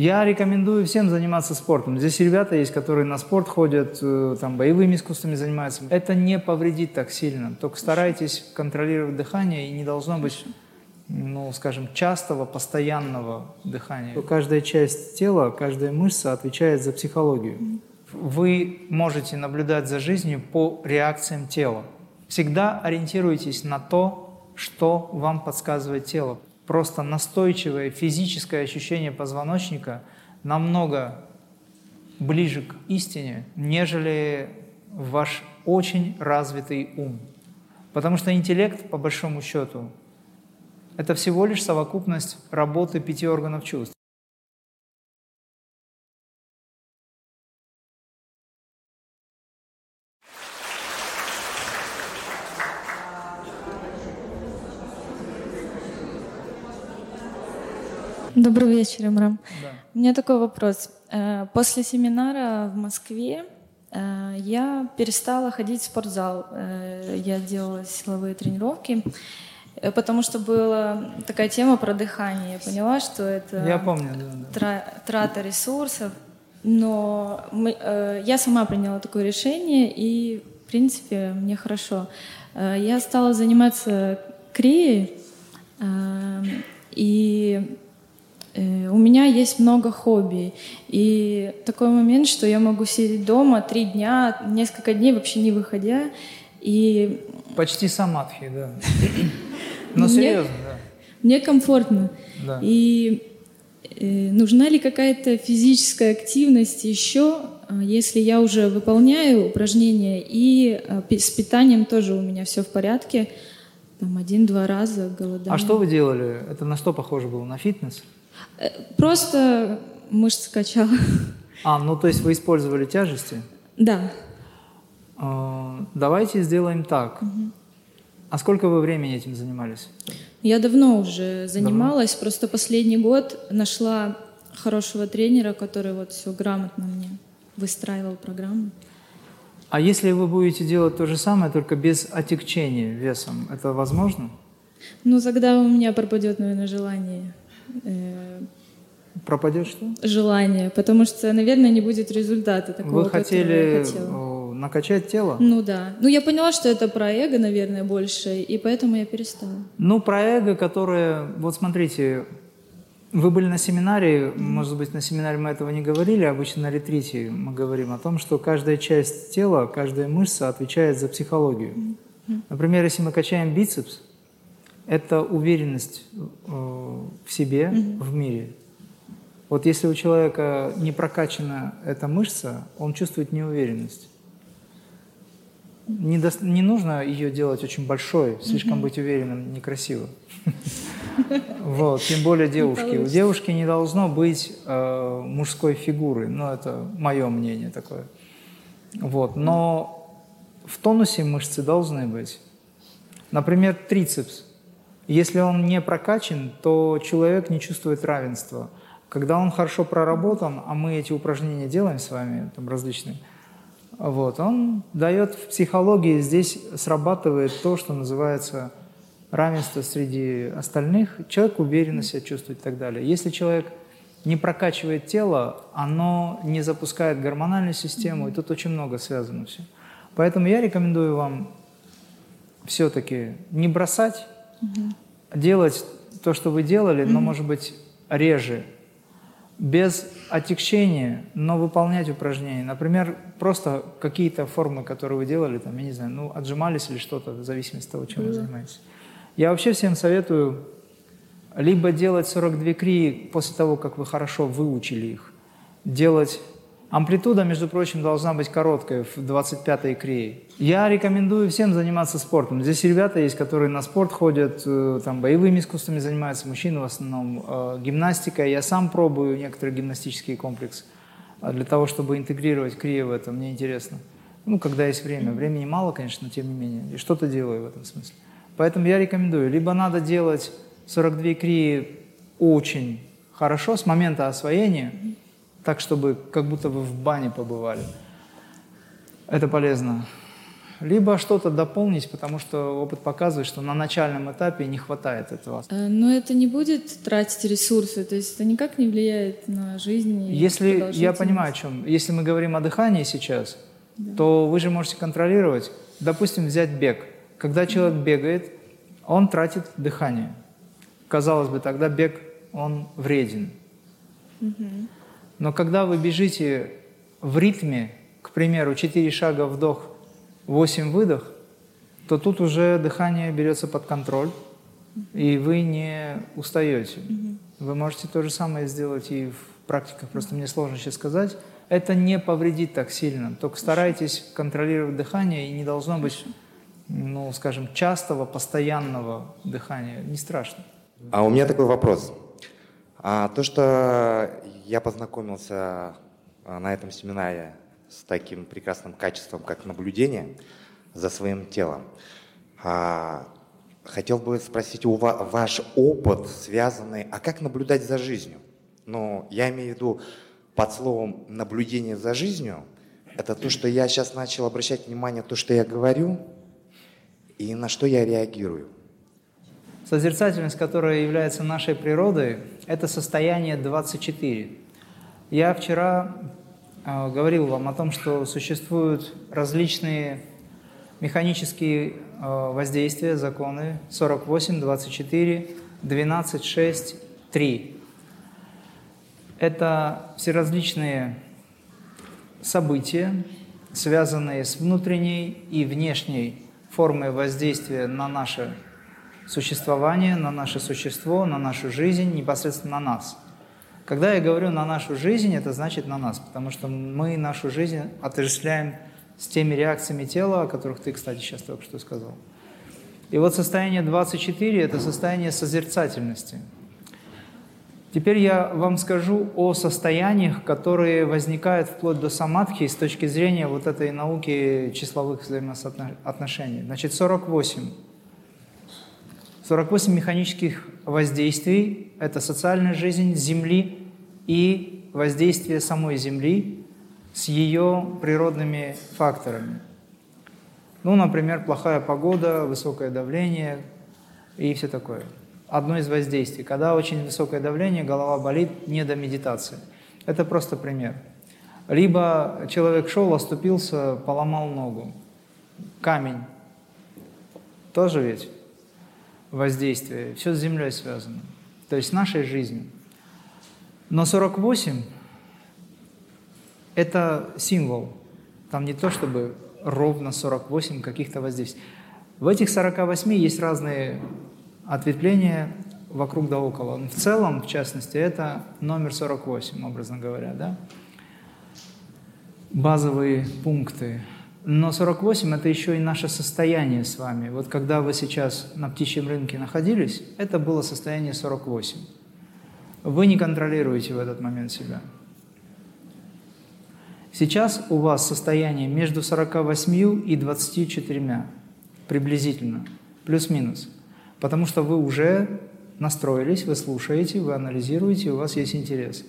Я рекомендую всем заниматься спортом. Здесь ребята есть, которые на спорт ходят, э, там, боевыми искусствами занимаются. Это не повредит так сильно. Только старайтесь контролировать дыхание, и не должно быть, ну, скажем, частого, постоянного дыхания. Каждая часть тела, каждая мышца отвечает за психологию. Вы можете наблюдать за жизнью по реакциям тела. Всегда ориентируйтесь на то, что вам подсказывает тело просто настойчивое физическое ощущение позвоночника намного ближе к истине, нежели ваш очень развитый ум. Потому что интеллект, по большому счету, это всего лишь совокупность работы пяти органов чувств. Добрый вечер, Имрам. Да. У меня такой вопрос. Э, после семинара в Москве э, я перестала ходить в спортзал. Э, я делала силовые тренировки, потому что была такая тема про дыхание. Я поняла, что это я помню, да, да. трата ресурсов. Но мы, я сама приняла такое решение, и, в принципе, мне хорошо. Я стала заниматься крией, и у меня есть много хобби. И такой момент, что я могу сидеть дома три дня, несколько дней вообще не выходя. И... Почти самадхи, да. Но серьезно, да. Мне комфортно. Да. И э, нужна ли какая-то физическая активность еще, а, если я уже выполняю упражнения, и с питанием тоже у меня все в порядке, там один-два раза голодание. А что вы делали? Это на что похоже было? На фитнес? Э, просто мышцы качала. А, ну то есть вы использовали тяжести? Да. А, давайте сделаем так. Угу. А сколько вы времени этим занимались? Я давно уже занималась, давно? просто последний год нашла хорошего тренера, который вот все грамотно мне выстраивал программу. А если вы будете делать то же самое, только без отягчения весом, это возможно? Ну, тогда у меня пропадет, наверное, желание Э, Пропадет что? Желание, потому что, наверное, не будет результата такого, Вы хотели я накачать тело? Ну да. Ну я поняла, что это про эго, наверное, больше, и поэтому я перестала. Ну про эго, которое... Вот смотрите, вы были на семинаре, может быть, на семинаре мы этого не говорили, обычно на ретрите мы говорим о том, что каждая часть тела, каждая мышца отвечает за психологию. Например, если мы качаем бицепс, это уверенность э, в себе, в мире. Вот если у человека не прокачана эта мышца, он чувствует неуверенность. Не, до, не нужно ее делать очень большой, слишком угу. быть уверенным некрасиво. Вот, тем более девушки. У девушки не должно быть э, мужской фигуры, ну это мое мнение такое. Вот, но в тонусе мышцы должны быть. Например, трицепс. Если он не прокачан, то человек не чувствует равенства. Когда он хорошо проработан, а мы эти упражнения делаем с вами, там различные, вот, он дает в психологии, здесь срабатывает то, что называется равенство среди остальных, человек уверенно себя чувствует и так далее. Если человек не прокачивает тело, оно не запускает гормональную систему, и тут очень много связано все. Поэтому я рекомендую вам все-таки не бросать угу. делать то, что вы делали, но, может быть, реже, без отягчения, но выполнять упражнения. Например, просто какие-то формы, которые вы делали, там, я не знаю, ну, отжимались или что-то, в зависимости от того, чем вы занимаетесь. Я вообще всем советую либо делать 42 крии после того, как вы хорошо выучили их, делать Амплитуда, между прочим, должна быть короткая в 25-й крее. Я рекомендую всем заниматься спортом. Здесь ребята есть, которые на спорт ходят, э, там боевыми искусствами занимаются, мужчины в основном, э, гимнастика. Я сам пробую некоторые гимнастические комплексы а для того, чтобы интегрировать крие в это. Мне интересно. Ну, когда есть время. Времени мало, конечно, но тем не менее. И что-то делаю в этом смысле. Поэтому я рекомендую. Либо надо делать 42 крии очень хорошо с момента освоения, так, чтобы как будто вы в бане побывали. Это полезно. либо что-то дополнить, потому что опыт показывает, что на начальном этапе не хватает этого. Э, но это не будет тратить ресурсы, то есть это никак не влияет на жизнь. Если я понимаю, о чем. Если мы говорим о дыхании сейчас, да. то вы же можете контролировать. Допустим, взять бег. Когда человек бегает, он тратит дыхание. Казалось бы, тогда бег он вреден. Угу. Но когда вы бежите в ритме, к примеру, 4 шага вдох, 8 выдох, то тут уже дыхание берется под контроль, и вы не устаете. Вы можете то же самое сделать и в практиках, просто мне сложно сейчас сказать. Это не повредит так сильно, только старайтесь контролировать дыхание, и не должно быть, ну, скажем, частого, постоянного дыхания. Не страшно. А у меня такой вопрос. А, то, что я познакомился а, на этом семинаре с таким прекрасным качеством, как наблюдение за своим телом. А, хотел бы спросить у вас ваш опыт, связанный, а как наблюдать за жизнью? Ну, я имею в виду под словом наблюдение за жизнью, это то, что я сейчас начал обращать внимание то, что я говорю, и на что я реагирую. Созерцательность, которая является нашей природой, это состояние 24. Я вчера э, говорил вам о том, что существуют различные механические э, воздействия, законы 48, 24, 12, 6, 3. Это все различные события, связанные с внутренней и внешней формой воздействия на наше существование, на наше существо, на нашу жизнь, непосредственно на нас – когда я говорю на нашу жизнь, это значит на нас, потому что мы нашу жизнь отождествляем с теми реакциями тела, о которых ты, кстати, сейчас только что сказал. И вот состояние 24 – это состояние созерцательности. Теперь я вам скажу о состояниях, которые возникают вплоть до самадхи с точки зрения вот этой науки числовых взаимоотношений. Значит, 48. 48 механических воздействий – это социальная жизнь Земли и воздействие самой Земли с ее природными факторами. Ну, например, плохая погода, высокое давление и все такое. Одно из воздействий. Когда очень высокое давление, голова болит, не до медитации. Это просто пример. Либо человек шел, оступился, поломал ногу. Камень. Тоже ведь воздействие. Все с Землей связано. То есть с нашей жизнью. Но 48 – это символ. Там не то, чтобы ровно 48 каких-то воздействий. В этих 48 есть разные ответвления вокруг да около. В целом, в частности, это номер 48, образно говоря, да? Базовые пункты. Но 48 – это еще и наше состояние с вами. Вот когда вы сейчас на птичьем рынке находились, это было состояние 48. Вы не контролируете в этот момент себя. Сейчас у вас состояние между 48 и 24, приблизительно, плюс-минус. Потому что вы уже настроились, вы слушаете, вы анализируете, у вас есть интерес.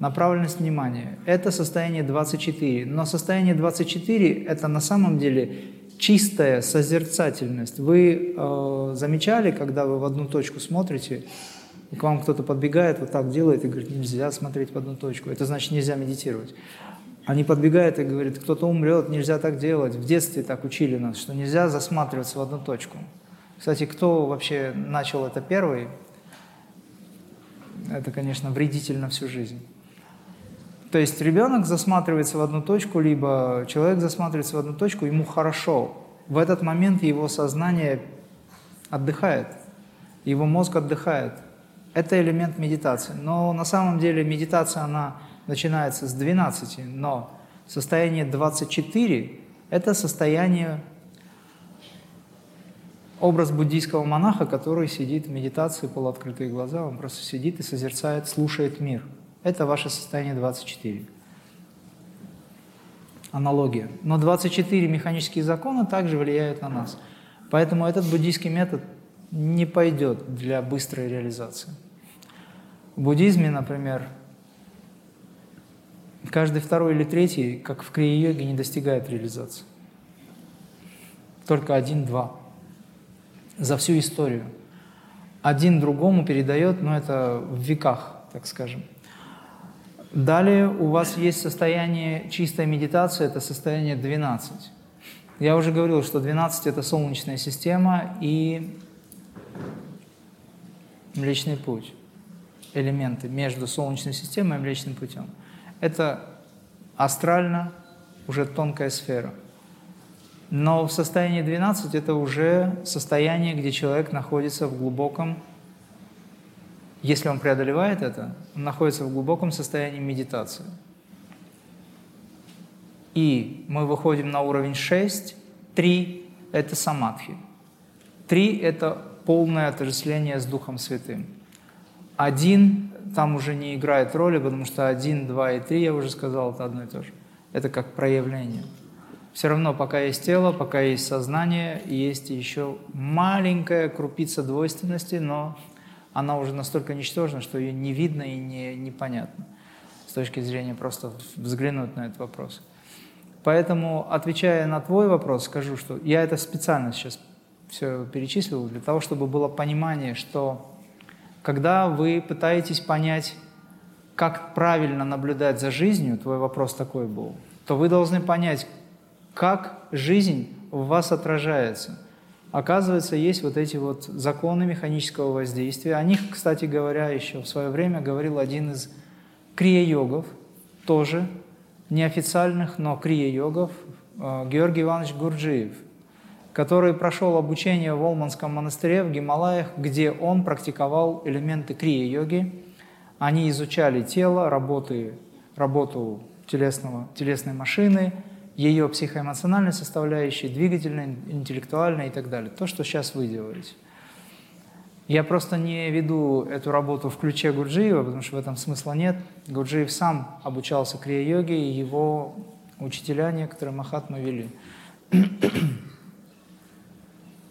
Направленность внимания – это состояние 24. Но состояние 24 – это на самом деле чистая созерцательность. Вы э, замечали, когда вы в одну точку смотрите, и к вам кто-то подбегает, вот так делает и говорит, нельзя смотреть в одну точку. Это значит, нельзя медитировать. Они подбегают и говорят, кто-то умрет, нельзя так делать. В детстве так учили нас, что нельзя засматриваться в одну точку. Кстати, кто вообще начал это первый, это, конечно, вредительно всю жизнь. То есть ребенок засматривается в одну точку, либо человек засматривается в одну точку, ему хорошо. В этот момент его сознание отдыхает, его мозг отдыхает – это элемент медитации. Но на самом деле медитация, она начинается с 12, но состояние 24 – это состояние, образ буддийского монаха, который сидит в медитации, полуоткрытые глаза, он просто сидит и созерцает, слушает мир. Это ваше состояние 24. Аналогия. Но 24 механические закона также влияют на нас. Поэтому этот буддийский метод не пойдет для быстрой реализации. В буддизме, например, каждый второй или третий, как в крия-йоге, не достигает реализации. Только один-два. За всю историю. Один другому передает, но ну, это в веках, так скажем. Далее у вас есть состояние чистой медитации, это состояние 12. Я уже говорил, что 12 – это Солнечная система и Млечный Путь. Элементы между Солнечной системой и Млечным Путем. Это астрально уже тонкая сфера. Но в состоянии 12 это уже состояние, где человек находится в глубоком, если он преодолевает это, он находится в глубоком состоянии медитации. И мы выходим на уровень 6, 3 – это самадхи. 3 – это полное отождествление с Духом Святым. Один там уже не играет роли, потому что один, два и три, я уже сказал, это одно и то же. Это как проявление. Все равно, пока есть тело, пока есть сознание, есть еще маленькая крупица двойственности, но она уже настолько ничтожна, что ее не видно и не, непонятно с точки зрения просто взглянуть на этот вопрос. Поэтому, отвечая на твой вопрос, скажу, что я это специально сейчас все перечислил для того, чтобы было понимание, что когда вы пытаетесь понять, как правильно наблюдать за жизнью, твой вопрос такой был, то вы должны понять, как жизнь в вас отражается. Оказывается, есть вот эти вот законы механического воздействия. О них, кстати говоря, еще в свое время говорил один из крия-йогов, тоже неофициальных, но крия-йогов, э, Георгий Иванович Гурджиев, который прошел обучение в Олманском монастыре в Гималаях, где он практиковал элементы крия-йоги. Они изучали тело, работы, работу телесного, телесной машины, ее психоэмоциональной составляющей, двигательной, интеллектуальной и так далее. То, что сейчас вы делаете. Я просто не веду эту работу в ключе Гурджиева, потому что в этом смысла нет. Гурджиев сам обучался крия-йоге, и его учителя некоторые Махатмы вели.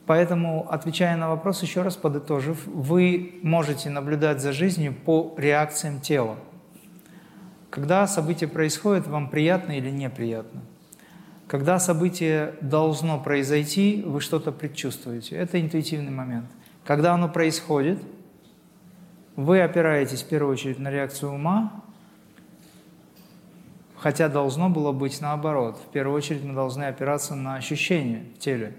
Поэтому, отвечая на вопрос, еще раз подытожив, вы можете наблюдать за жизнью по реакциям тела. Когда событие происходит, вам приятно или неприятно. Когда событие должно произойти, вы что-то предчувствуете. Это интуитивный момент. Когда оно происходит, вы опираетесь в первую очередь на реакцию ума, хотя должно было быть наоборот. В первую очередь мы должны опираться на ощущения в теле.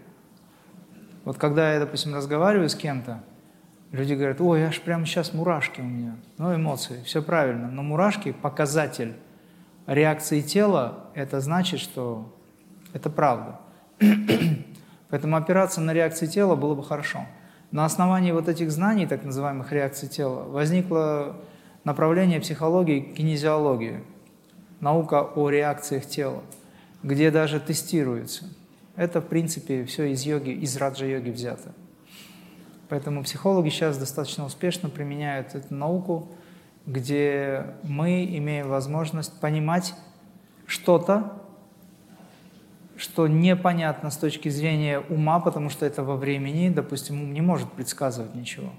Вот когда я, допустим, разговариваю с кем-то, люди говорят, ой, аж прямо сейчас мурашки у меня. Ну, эмоции, все правильно. Но мурашки – показатель реакции тела, это значит, что это правда. Поэтому опираться на реакции тела было бы хорошо. На основании вот этих знаний, так называемых реакций тела, возникло направление психологии кинезиологии, наука о реакциях тела, где даже тестируется. Это, в принципе, все из йоги, из раджа-йоги взято. Поэтому психологи сейчас достаточно успешно применяют эту науку, где мы имеем возможность понимать что-то, что непонятно с точки зрения ума, потому что это во времени, допустим, ум не может предсказывать ничего.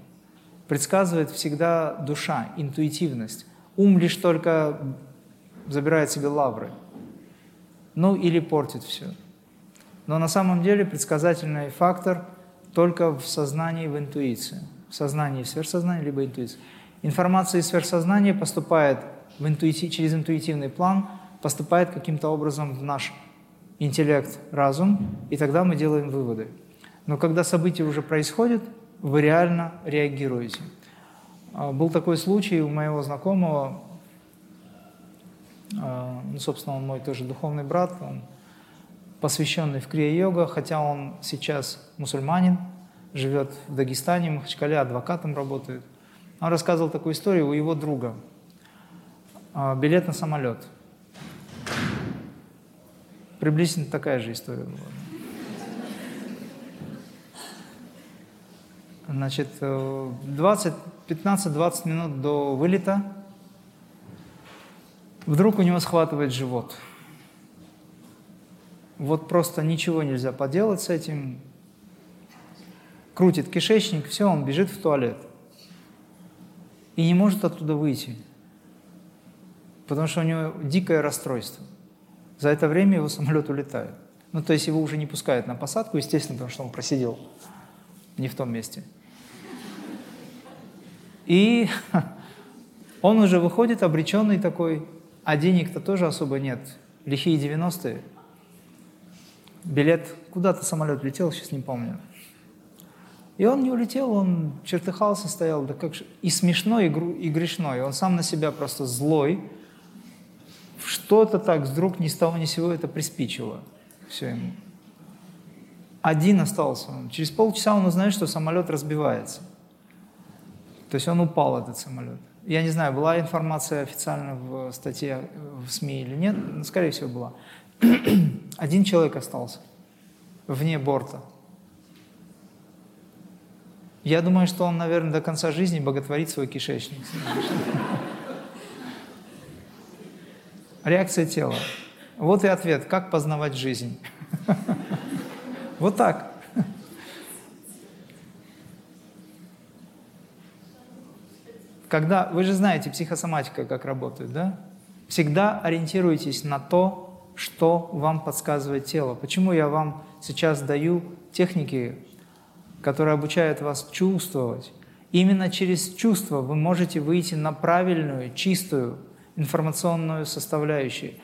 Предсказывает всегда душа, интуитивность. Ум лишь только забирает себе лавры. Ну или портит все. Но на самом деле предсказательный фактор только в сознании, в интуиции. В сознании, в сверхсознании, либо интуиции. Информация из сверхсознания поступает в интуити, через интуитивный план, поступает каким-то образом в наш интеллект, разум, и тогда мы делаем выводы. Но когда события уже происходят, вы реально реагируете. А, был такой случай у моего знакомого, а, ну, собственно, он мой тоже духовный брат, он посвященный в крия-йога, хотя он сейчас мусульманин, живет в Дагестане, в Махачкале, адвокатом работает. Он рассказывал такую историю у его друга. А, билет на самолет – Приблизительно такая же история была. Значит, 20, 15-20 минут до вылета вдруг у него схватывает живот. Вот просто ничего нельзя поделать с этим. Крутит кишечник, все, он бежит в туалет. И не может оттуда выйти. Потому что у него дикое расстройство. За это время его самолет улетает. Ну, то есть его уже не пускают на посадку, естественно, потому что он просидел не в том месте. И он уже выходит обреченный такой, а денег-то тоже особо нет. Лихие 90-е. Билет, куда-то самолет летел, сейчас не помню. И он не улетел, он чертыхался, стоял, да как же, и смешной, и, и грешной. Он сам на себя просто злой. Что-то так вдруг ни с того ни с сего это приспичило все ему. Один остался. Через полчаса он узнает, что самолет разбивается. То есть он упал, этот самолет. Я не знаю, была информация официально в статье в СМИ или нет, но, скорее всего, была. Один человек остался вне борта. Я думаю, что он, наверное, до конца жизни боготворит свой кишечник. Реакция тела. Вот и ответ, как познавать жизнь. Вот так. Когда, вы же знаете, психосоматика как работает, да? Всегда ориентируйтесь на то, что вам подсказывает тело. Почему я вам сейчас даю техники, которые обучают вас чувствовать? Именно через чувство вы можете выйти на правильную, чистую информационную составляющую.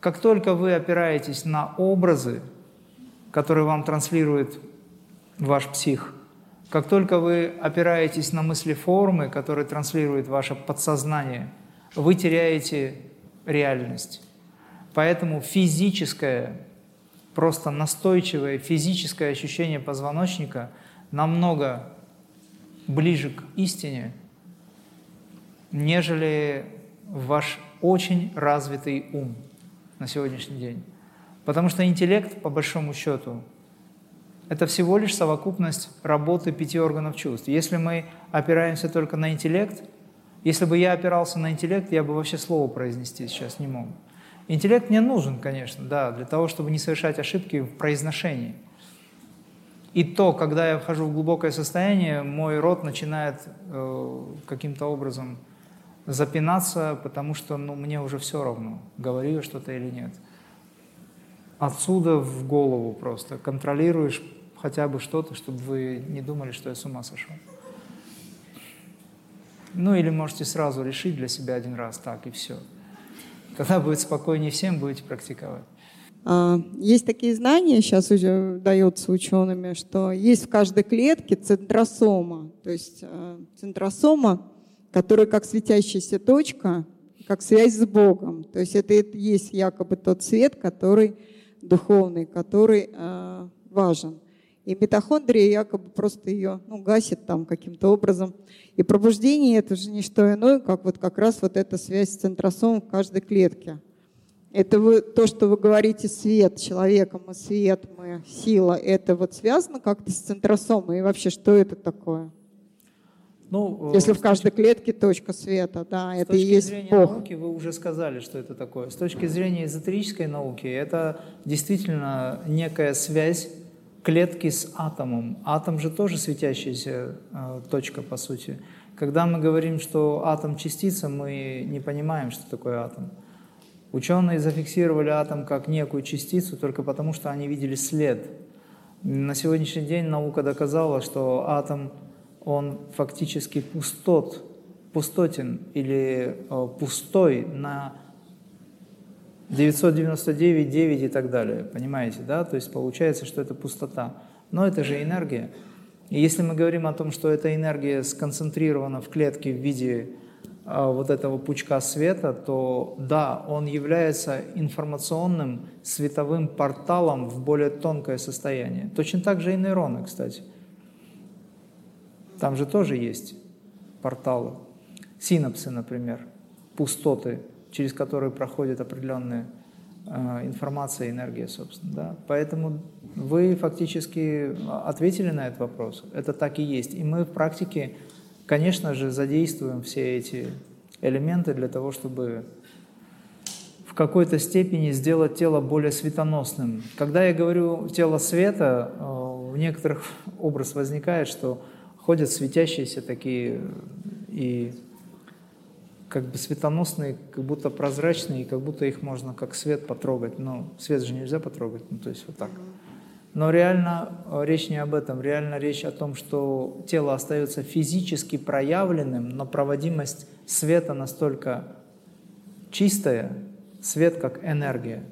Как только вы опираетесь на образы, которые вам транслирует ваш псих, как только вы опираетесь на мысли формы, которые транслирует ваше подсознание, вы теряете реальность. Поэтому физическое, просто настойчивое физическое ощущение позвоночника намного ближе к истине, нежели ваш очень развитый ум на сегодняшний день. Потому что интеллект, по большому счету, это всего лишь совокупность работы пяти органов чувств. Если мы опираемся только на интеллект, если бы я опирался на интеллект, я бы вообще слово произнести сейчас не мог. Интеллект мне нужен, конечно, да, для того, чтобы не совершать ошибки в произношении. И то, когда я вхожу в глубокое состояние, мой рот начинает э, каким-то образом запинаться, потому что ну, мне уже все равно, говорю что-то или нет. Отсюда в голову просто контролируешь хотя бы что-то, чтобы вы не думали, что я с ума сошел. Ну или можете сразу решить для себя один раз так и все. Тогда будет спокойнее всем, будете практиковать. А, есть такие знания, сейчас уже дается учеными, что есть в каждой клетке центросома. То есть э, центросома который как светящаяся точка, как связь с Богом. То есть это, это есть якобы тот свет, который духовный, который э, важен. И митохондрия якобы просто ее ну, гасит там каким-то образом. И пробуждение это же не что иное, как вот как раз вот эта связь с центросомом в каждой клетке. Это вы, то, что вы говорите, свет, человека, мы свет, мы сила, это вот связано как-то с центросомом? И вообще, что это такое? Ну, Если в каждой клетке точка света, да, это и есть Бог. С точки зрения науки вы уже сказали, что это такое. С точки зрения эзотерической науки, это действительно некая связь клетки с атомом. Атом же тоже светящаяся э, точка, по сути. Когда мы говорим, что атом частица, мы не понимаем, что такое атом. Ученые зафиксировали атом как некую частицу только потому, что они видели след. На сегодняшний день наука доказала, что атом он фактически пустот, пустотен или э, пустой на 999, 9 и так далее. Понимаете, да? То есть получается, что это пустота. Но это же энергия. И если мы говорим о том, что эта энергия сконцентрирована в клетке в виде э, вот этого пучка света, то да, он является информационным световым порталом в более тонкое состояние. Точно так же и нейроны, кстати. Там же тоже есть порталы. Синапсы, например, пустоты, через которые проходит определенная э, информация, энергия, собственно. Да? Поэтому вы фактически ответили на этот вопрос. Это так и есть. И мы в практике, конечно же, задействуем все эти элементы для того, чтобы в какой-то степени сделать тело более светоносным. Когда я говорю тело света, э, в некоторых образ возникает, что ходят светящиеся такие и как бы светоносные, как будто прозрачные, как будто их можно как свет потрогать. Но свет же нельзя потрогать, ну то есть вот так. Но реально э, речь не об этом, реально речь о том, что тело остается физически проявленным, но проводимость света настолько чистая, свет как энергия,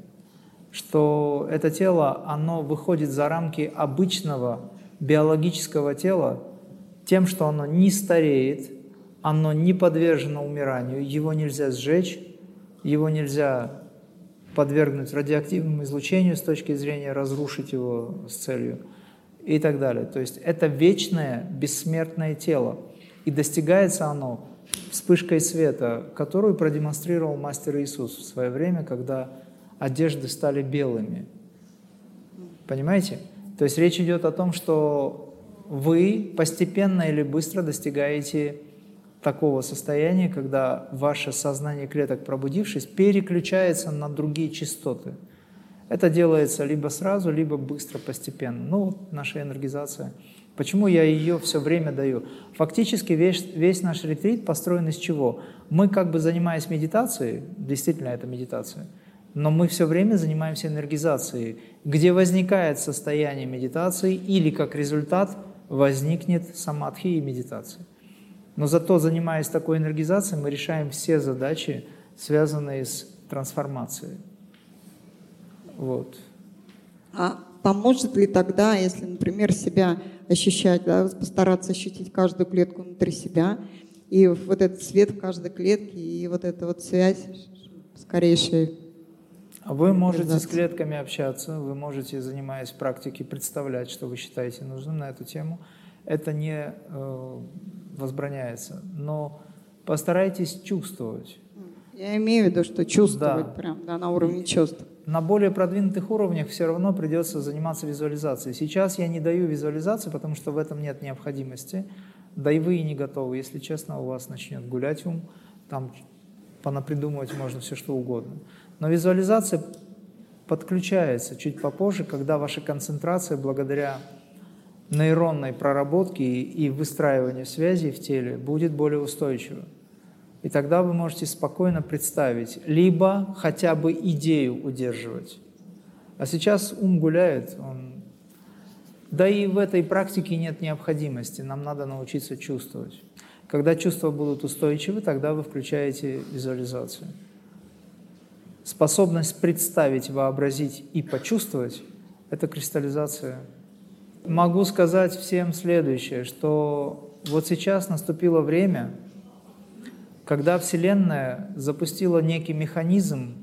что это тело, оно выходит за рамки обычного биологического тела тем, что оно не стареет, оно не подвержено умиранию, его нельзя сжечь, его нельзя подвергнуть радиоактивному излучению с точки зрения разрушить его с целью и так далее. То есть это вечное бессмертное тело. И достигается оно вспышкой света, которую продемонстрировал мастер Иисус в свое время, когда одежды стали белыми. Понимаете? То есть речь идет о том, что вы постепенно или быстро достигаете такого состояния, когда ваше сознание клеток, пробудившись, переключается на другие частоты. Это делается либо сразу, либо быстро, постепенно. Ну, наша энергизация. Почему я ее все время даю? Фактически весь, весь наш ретрит построен из чего? Мы как бы занимаясь медитацией, действительно это медитация, но мы все время занимаемся энергизацией, где возникает состояние медитации или как результат возникнет самадхи и медитация. Но зато, занимаясь такой энергизацией, мы решаем все задачи, связанные с трансформацией. Вот. А поможет ли тогда, если, например, себя ощущать, да, постараться ощутить каждую клетку внутри себя, и вот этот свет в каждой клетке, и вот эта вот связь скорейшая вы можете с клетками общаться, вы можете, занимаясь практикой, представлять, что вы считаете нужным на эту тему. Это не э, возбраняется, но постарайтесь чувствовать. Я имею в виду, что чувствовать да. прям, да, на уровне чувств. На более продвинутых уровнях все равно придется заниматься визуализацией. Сейчас я не даю визуализации, потому что в этом нет необходимости. Да и вы и не готовы. Если честно, у вас начнет гулять ум, там понапридумывать можно все что угодно. Но визуализация подключается чуть попозже, когда ваша концентрация благодаря нейронной проработки и выстраиванию связей в теле будет более устойчива. И тогда вы можете спокойно представить, либо хотя бы идею удерживать. А сейчас ум гуляет, он... да и в этой практике нет необходимости, нам надо научиться чувствовать. Когда чувства будут устойчивы, тогда вы включаете визуализацию. Способность представить, вообразить и почувствовать – это кристаллизация могу сказать всем следующее, что вот сейчас наступило время, когда Вселенная запустила некий механизм,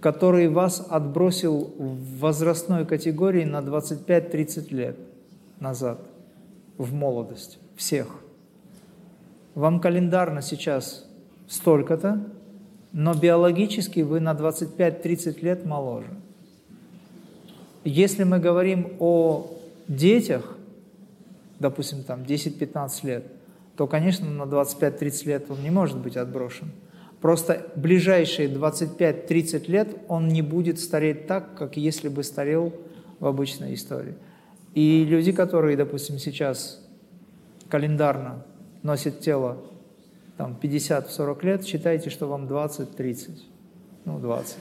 который вас отбросил в возрастной категории на 25-30 лет назад, в молодость, всех. Вам календарно сейчас столько-то, но биологически вы на 25-30 лет моложе. Если мы говорим о детях, допустим, там 10-15 лет, то, конечно, на 25-30 лет он не может быть отброшен. Просто ближайшие 25-30 лет он не будет стареть так, как если бы старел в обычной истории. И люди, которые, допустим, сейчас календарно носят тело там, 50-40 лет, считайте, что вам 20-30, ну 20.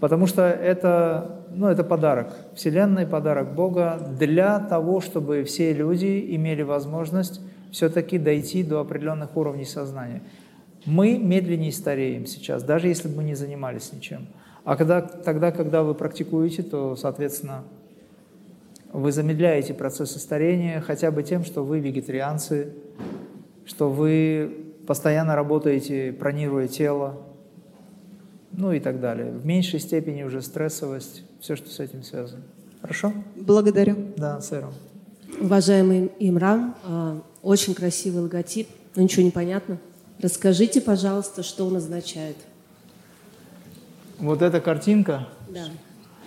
Потому что это, ну, это подарок, Вселенной подарок Бога для того, чтобы все люди имели возможность все-таки дойти до определенных уровней сознания. Мы медленнее стареем сейчас, даже если бы мы не занимались ничем. А когда, тогда, когда вы практикуете, то, соответственно, вы замедляете процессы старения хотя бы тем, что вы вегетарианцы, что вы постоянно работаете, пронируя тело, ну и так далее. В меньшей степени уже стрессовость, все, что с этим связано. Хорошо? Благодарю. Да, сэр. Уважаемый Имран, а, очень красивый логотип, но ничего не понятно. Расскажите, пожалуйста, что он означает. Вот эта картинка? Да.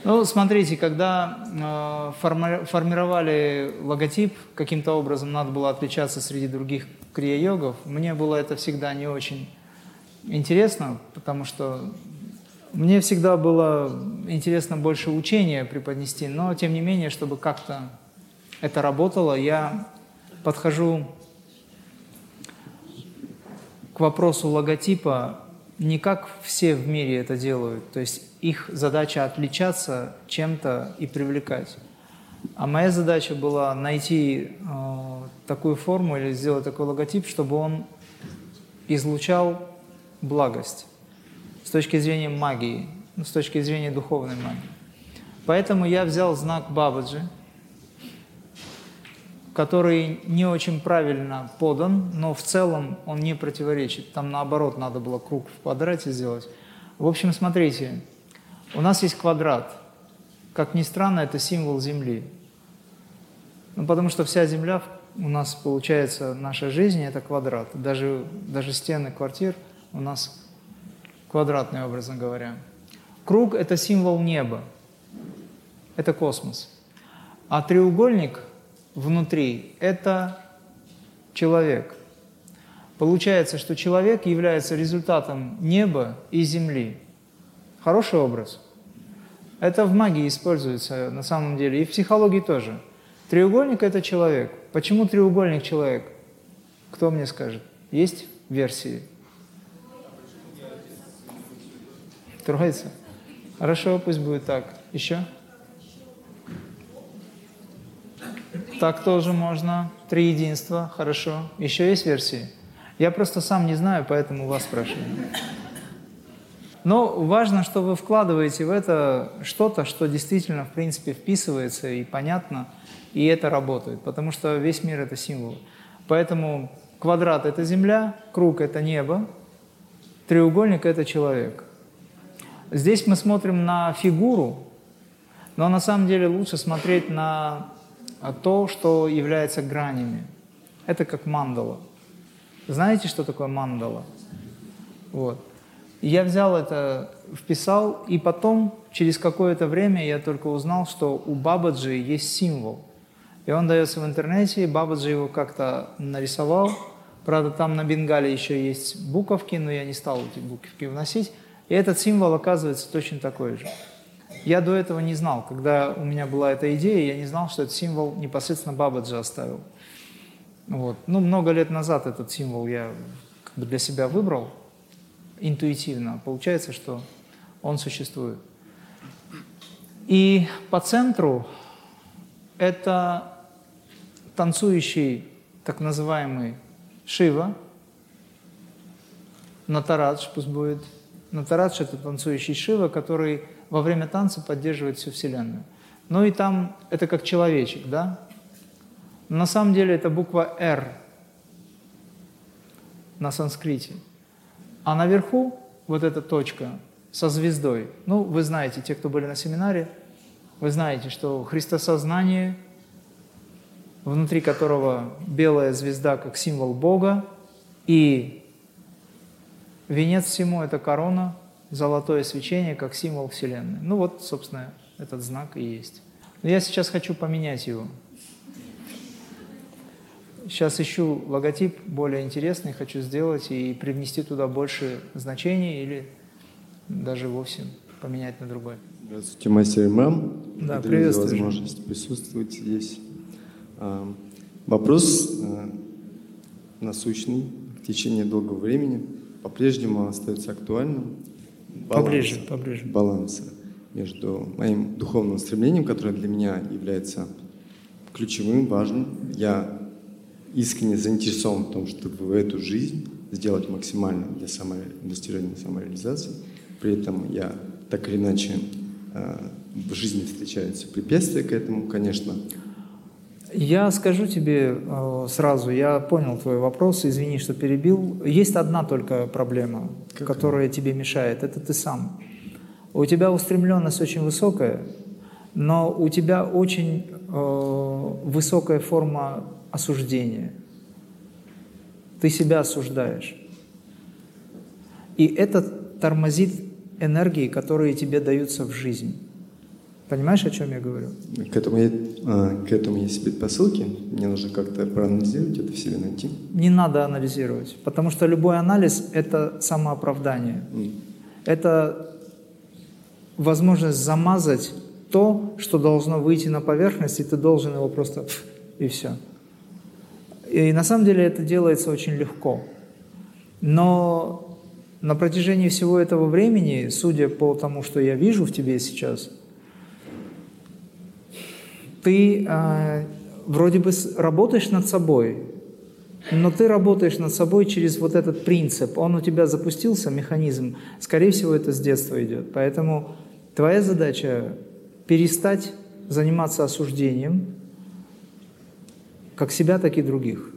Ну, смотрите, когда э, форми формировали логотип, каким-то образом надо было отличаться среди других крия-йогов, мне было это всегда не очень интересно, потому что мне всегда было интересно больше учения преподнести, но тем не менее, чтобы как-то это работало, я подхожу к вопросу логотипа не как все в мире это делают, то есть их задача отличаться чем-то и привлекать. А моя задача была найти э, такую форму или сделать такой логотип, чтобы он излучал благость с точки зрения магии, ну, с точки зрения духовной магии. Поэтому я взял знак Бабаджи, который не очень правильно подан, но в целом он не противоречит. Там наоборот надо было круг в квадрате сделать. В общем, смотрите, у нас есть квадрат. Как ни странно, это символ Земли. Ну, потому что вся Земля у нас, получается, наша жизнь – это квадрат. Даже, даже стены квартир у нас квадратные, образно говоря. Круг – это символ неба, это космос. А треугольник внутри – это человек. Получается, что человек является результатом неба и земли. Хороший образ. Это в магии используется на самом деле, и в психологии тоже. Треугольник – это человек. Почему треугольник – человек? Кто мне скажет? Есть версии? Троица? Хорошо, пусть будет так. Еще? Так тоже можно. Три единства. Хорошо. Еще есть версии? Я просто сам не знаю, поэтому вас спрашиваю. Но важно, что вы вкладываете в это что-то, что действительно, в принципе, вписывается и понятно, и это работает, потому что весь мир – это символ. Поэтому квадрат – это Земля, круг – это небо, треугольник – это человек. Здесь мы смотрим на фигуру, но на самом деле лучше смотреть на то, что является гранями. Это как мандала. Знаете, что такое мандала? Вот. Я взял это, вписал, и потом, через какое-то время, я только узнал, что у Бабаджи есть символ. И он дается в интернете, и Бабаджи его как-то нарисовал. Правда, там на бенгале еще есть буковки, но я не стал эти буковки вносить. И этот символ оказывается точно такой же. Я до этого не знал, когда у меня была эта идея, я не знал, что этот символ непосредственно Бабаджи оставил. Вот. Ну, много лет назад этот символ я как бы для себя выбрал интуитивно. Получается, что он существует. И по центру это танцующий так называемый Шива, Натарадж пусть будет. Натарадж – это танцующий Шива, который во время танца поддерживает всю Вселенную. Ну и там это как человечек, да? На самом деле это буква «Р» на санскрите. А наверху вот эта точка со звездой. Ну, вы знаете, те, кто были на семинаре, вы знаете, что христосознание, внутри которого белая звезда как символ Бога, и венец всему – это корона, золотое свечение как символ Вселенной. Ну вот, собственно, этот знак и есть. Но я сейчас хочу поменять его. Сейчас ищу логотип более интересный, хочу сделать и привнести туда больше значений или даже вовсе поменять на другой. Здравствуйте, мастер Имам. Да, приветствую. за возможность присутствовать здесь. А, вопрос а, насущный в течение долгого времени по-прежнему остается актуальным баланса, поближе, поближе. баланса между моим духовным стремлением, которое для меня является ключевым, важным. Я искренне заинтересован в том, чтобы в эту жизнь сделать максимально для самой, достижения самореализации. При этом я так или иначе э, в жизни встречаются препятствия к этому, конечно. Я скажу тебе э, сразу, я понял твой вопрос, извини, что перебил. Есть одна только проблема, Какая? которая тебе мешает, это ты сам. У тебя устремленность очень высокая, но у тебя очень э, высокая форма осуждения. Ты себя осуждаешь. И это тормозит энергии, которые тебе даются в жизнь. Понимаешь, о чем я говорю? К этому, я, а, к этому есть предпосылки. Мне нужно как-то проанализировать это в себе найти. Не надо анализировать, потому что любой анализ – это самооправдание. Mm. Это возможность замазать то, что должно выйти на поверхность, и ты должен его просто и все. И на самом деле это делается очень легко. Но на протяжении всего этого времени, судя по тому, что я вижу в тебе сейчас, ты э, вроде бы работаешь над собой, но ты работаешь над собой через вот этот принцип. Он у тебя запустился, механизм. Скорее всего, это с детства идет. Поэтому твоя задача перестать заниматься осуждением, как себя, так и других.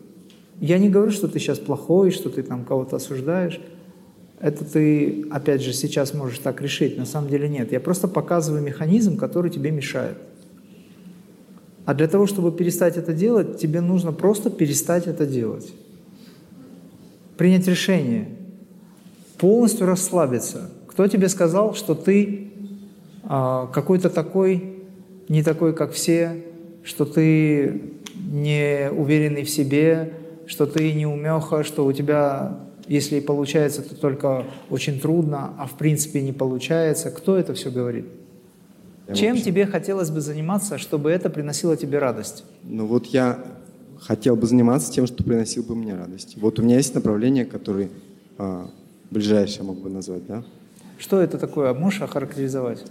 Я не говорю, что ты сейчас плохой, что ты там кого-то осуждаешь. Это ты, опять же, сейчас можешь так решить. На самом деле нет. Я просто показываю механизм, который тебе мешает. А для того, чтобы перестать это делать, тебе нужно просто перестать это делать. Принять решение. Полностью расслабиться. Кто тебе сказал, что ты а, какой-то такой, не такой, как все, что ты не уверенный в себе, что ты не умеха, что у тебя, если получается, то только очень трудно, а в принципе не получается. Кто это все говорит? Я Чем вообще... тебе хотелось бы заниматься, чтобы это приносило тебе радость? Ну вот я хотел бы заниматься тем, что приносило бы мне радость. Вот у меня есть направление, которое а, ближайшее мог бы назвать, да? Что это такое? Можешь охарактеризовать?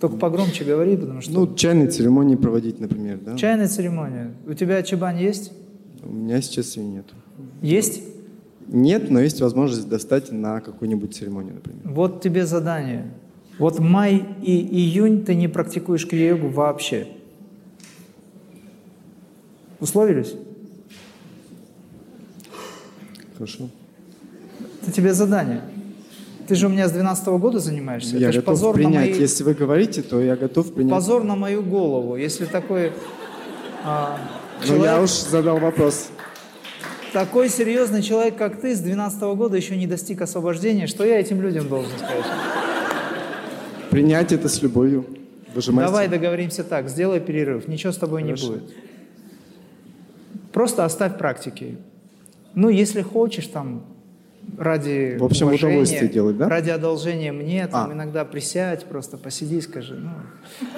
Только погромче говори, потому что... Ну, чайные церемонии проводить, например, да? Чайная церемония. У тебя чебань есть? У меня сейчас ее нет. Есть? Нет, но есть возможность достать на какую-нибудь церемонию, например. Вот тебе задание. Вот май и июнь ты не практикуешь крия-йогу вообще. Условились? Хорошо. Это тебе задание. Ты же у меня с 12 -го года занимаешься. Я Это готов позор принять. мои... Если вы говорите, то я готов принять. Позор на мою голову. Если такой а, человек... Ну, я уж задал вопрос. Такой серьезный человек, как ты, с 12 -го года еще не достиг освобождения. Что я этим людям должен сказать? Принять это с любовью. Выжимайте. Давай договоримся так, сделай перерыв, ничего с тобой Хорошо. не будет. Просто оставь практики. Ну, если хочешь, там, ради В общем, уважения, удовольствие делать, да? Ради одолжения мне, там, а. иногда присядь, просто посиди, скажи. Ну.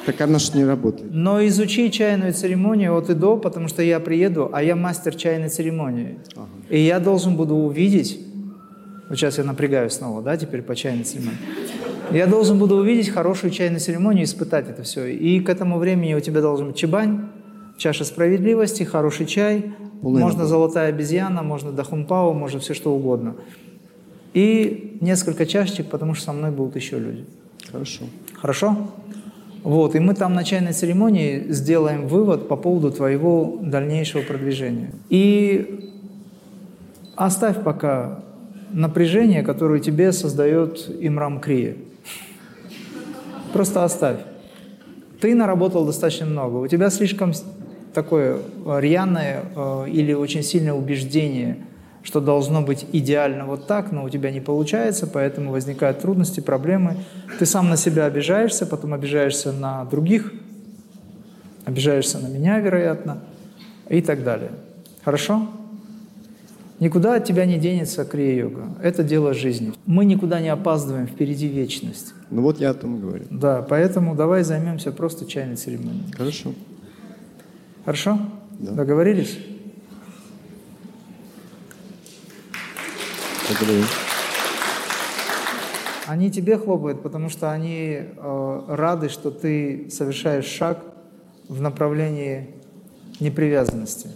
Так она же не работает. Но изучи чайную церемонию от и до, потому что я приеду, а я мастер чайной церемонии. Ага. И я должен буду увидеть, вот сейчас я напрягаюсь снова, да, теперь по чайной церемонии. Я должен буду увидеть хорошую чайную церемонию, испытать это все. И к этому времени у тебя должен быть чебань, чаша справедливости, хороший чай, Полный можно золотая обезьяна, можно дахунпау, можно все что угодно. И несколько чашечек, потому что со мной будут еще люди. Хорошо. Хорошо? Вот, и мы там на чайной церемонии сделаем вывод по поводу твоего дальнейшего продвижения. И оставь пока напряжение, которое тебе создает Имрам Крия. Просто оставь. Ты наработал достаточно много. У тебя слишком такое рьяное э, или очень сильное убеждение, что должно быть идеально вот так, но у тебя не получается, поэтому возникают трудности, проблемы. Ты сам на себя обижаешься, потом обижаешься на других, обижаешься на меня, вероятно, и так далее. Хорошо? Никуда от тебя не денется крия-йога. Это дело жизни. Мы никуда не опаздываем, впереди вечность. Ну вот я о том говорю. Да, поэтому давай займемся просто чайной церемонией. Хорошо. Хорошо? Да. Договорились? Благодарю. Они тебе хлопают, потому что они э, рады, что ты совершаешь шаг в направлении непривязанности.